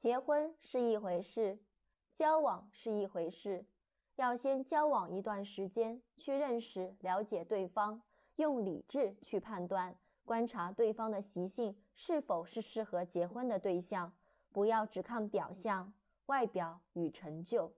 结婚是一回事交往是一回事要先交往一段时间去认识了解对方用理智去判断观察对方的习性是否是适合结婚的对象不要只看表象外表与成就。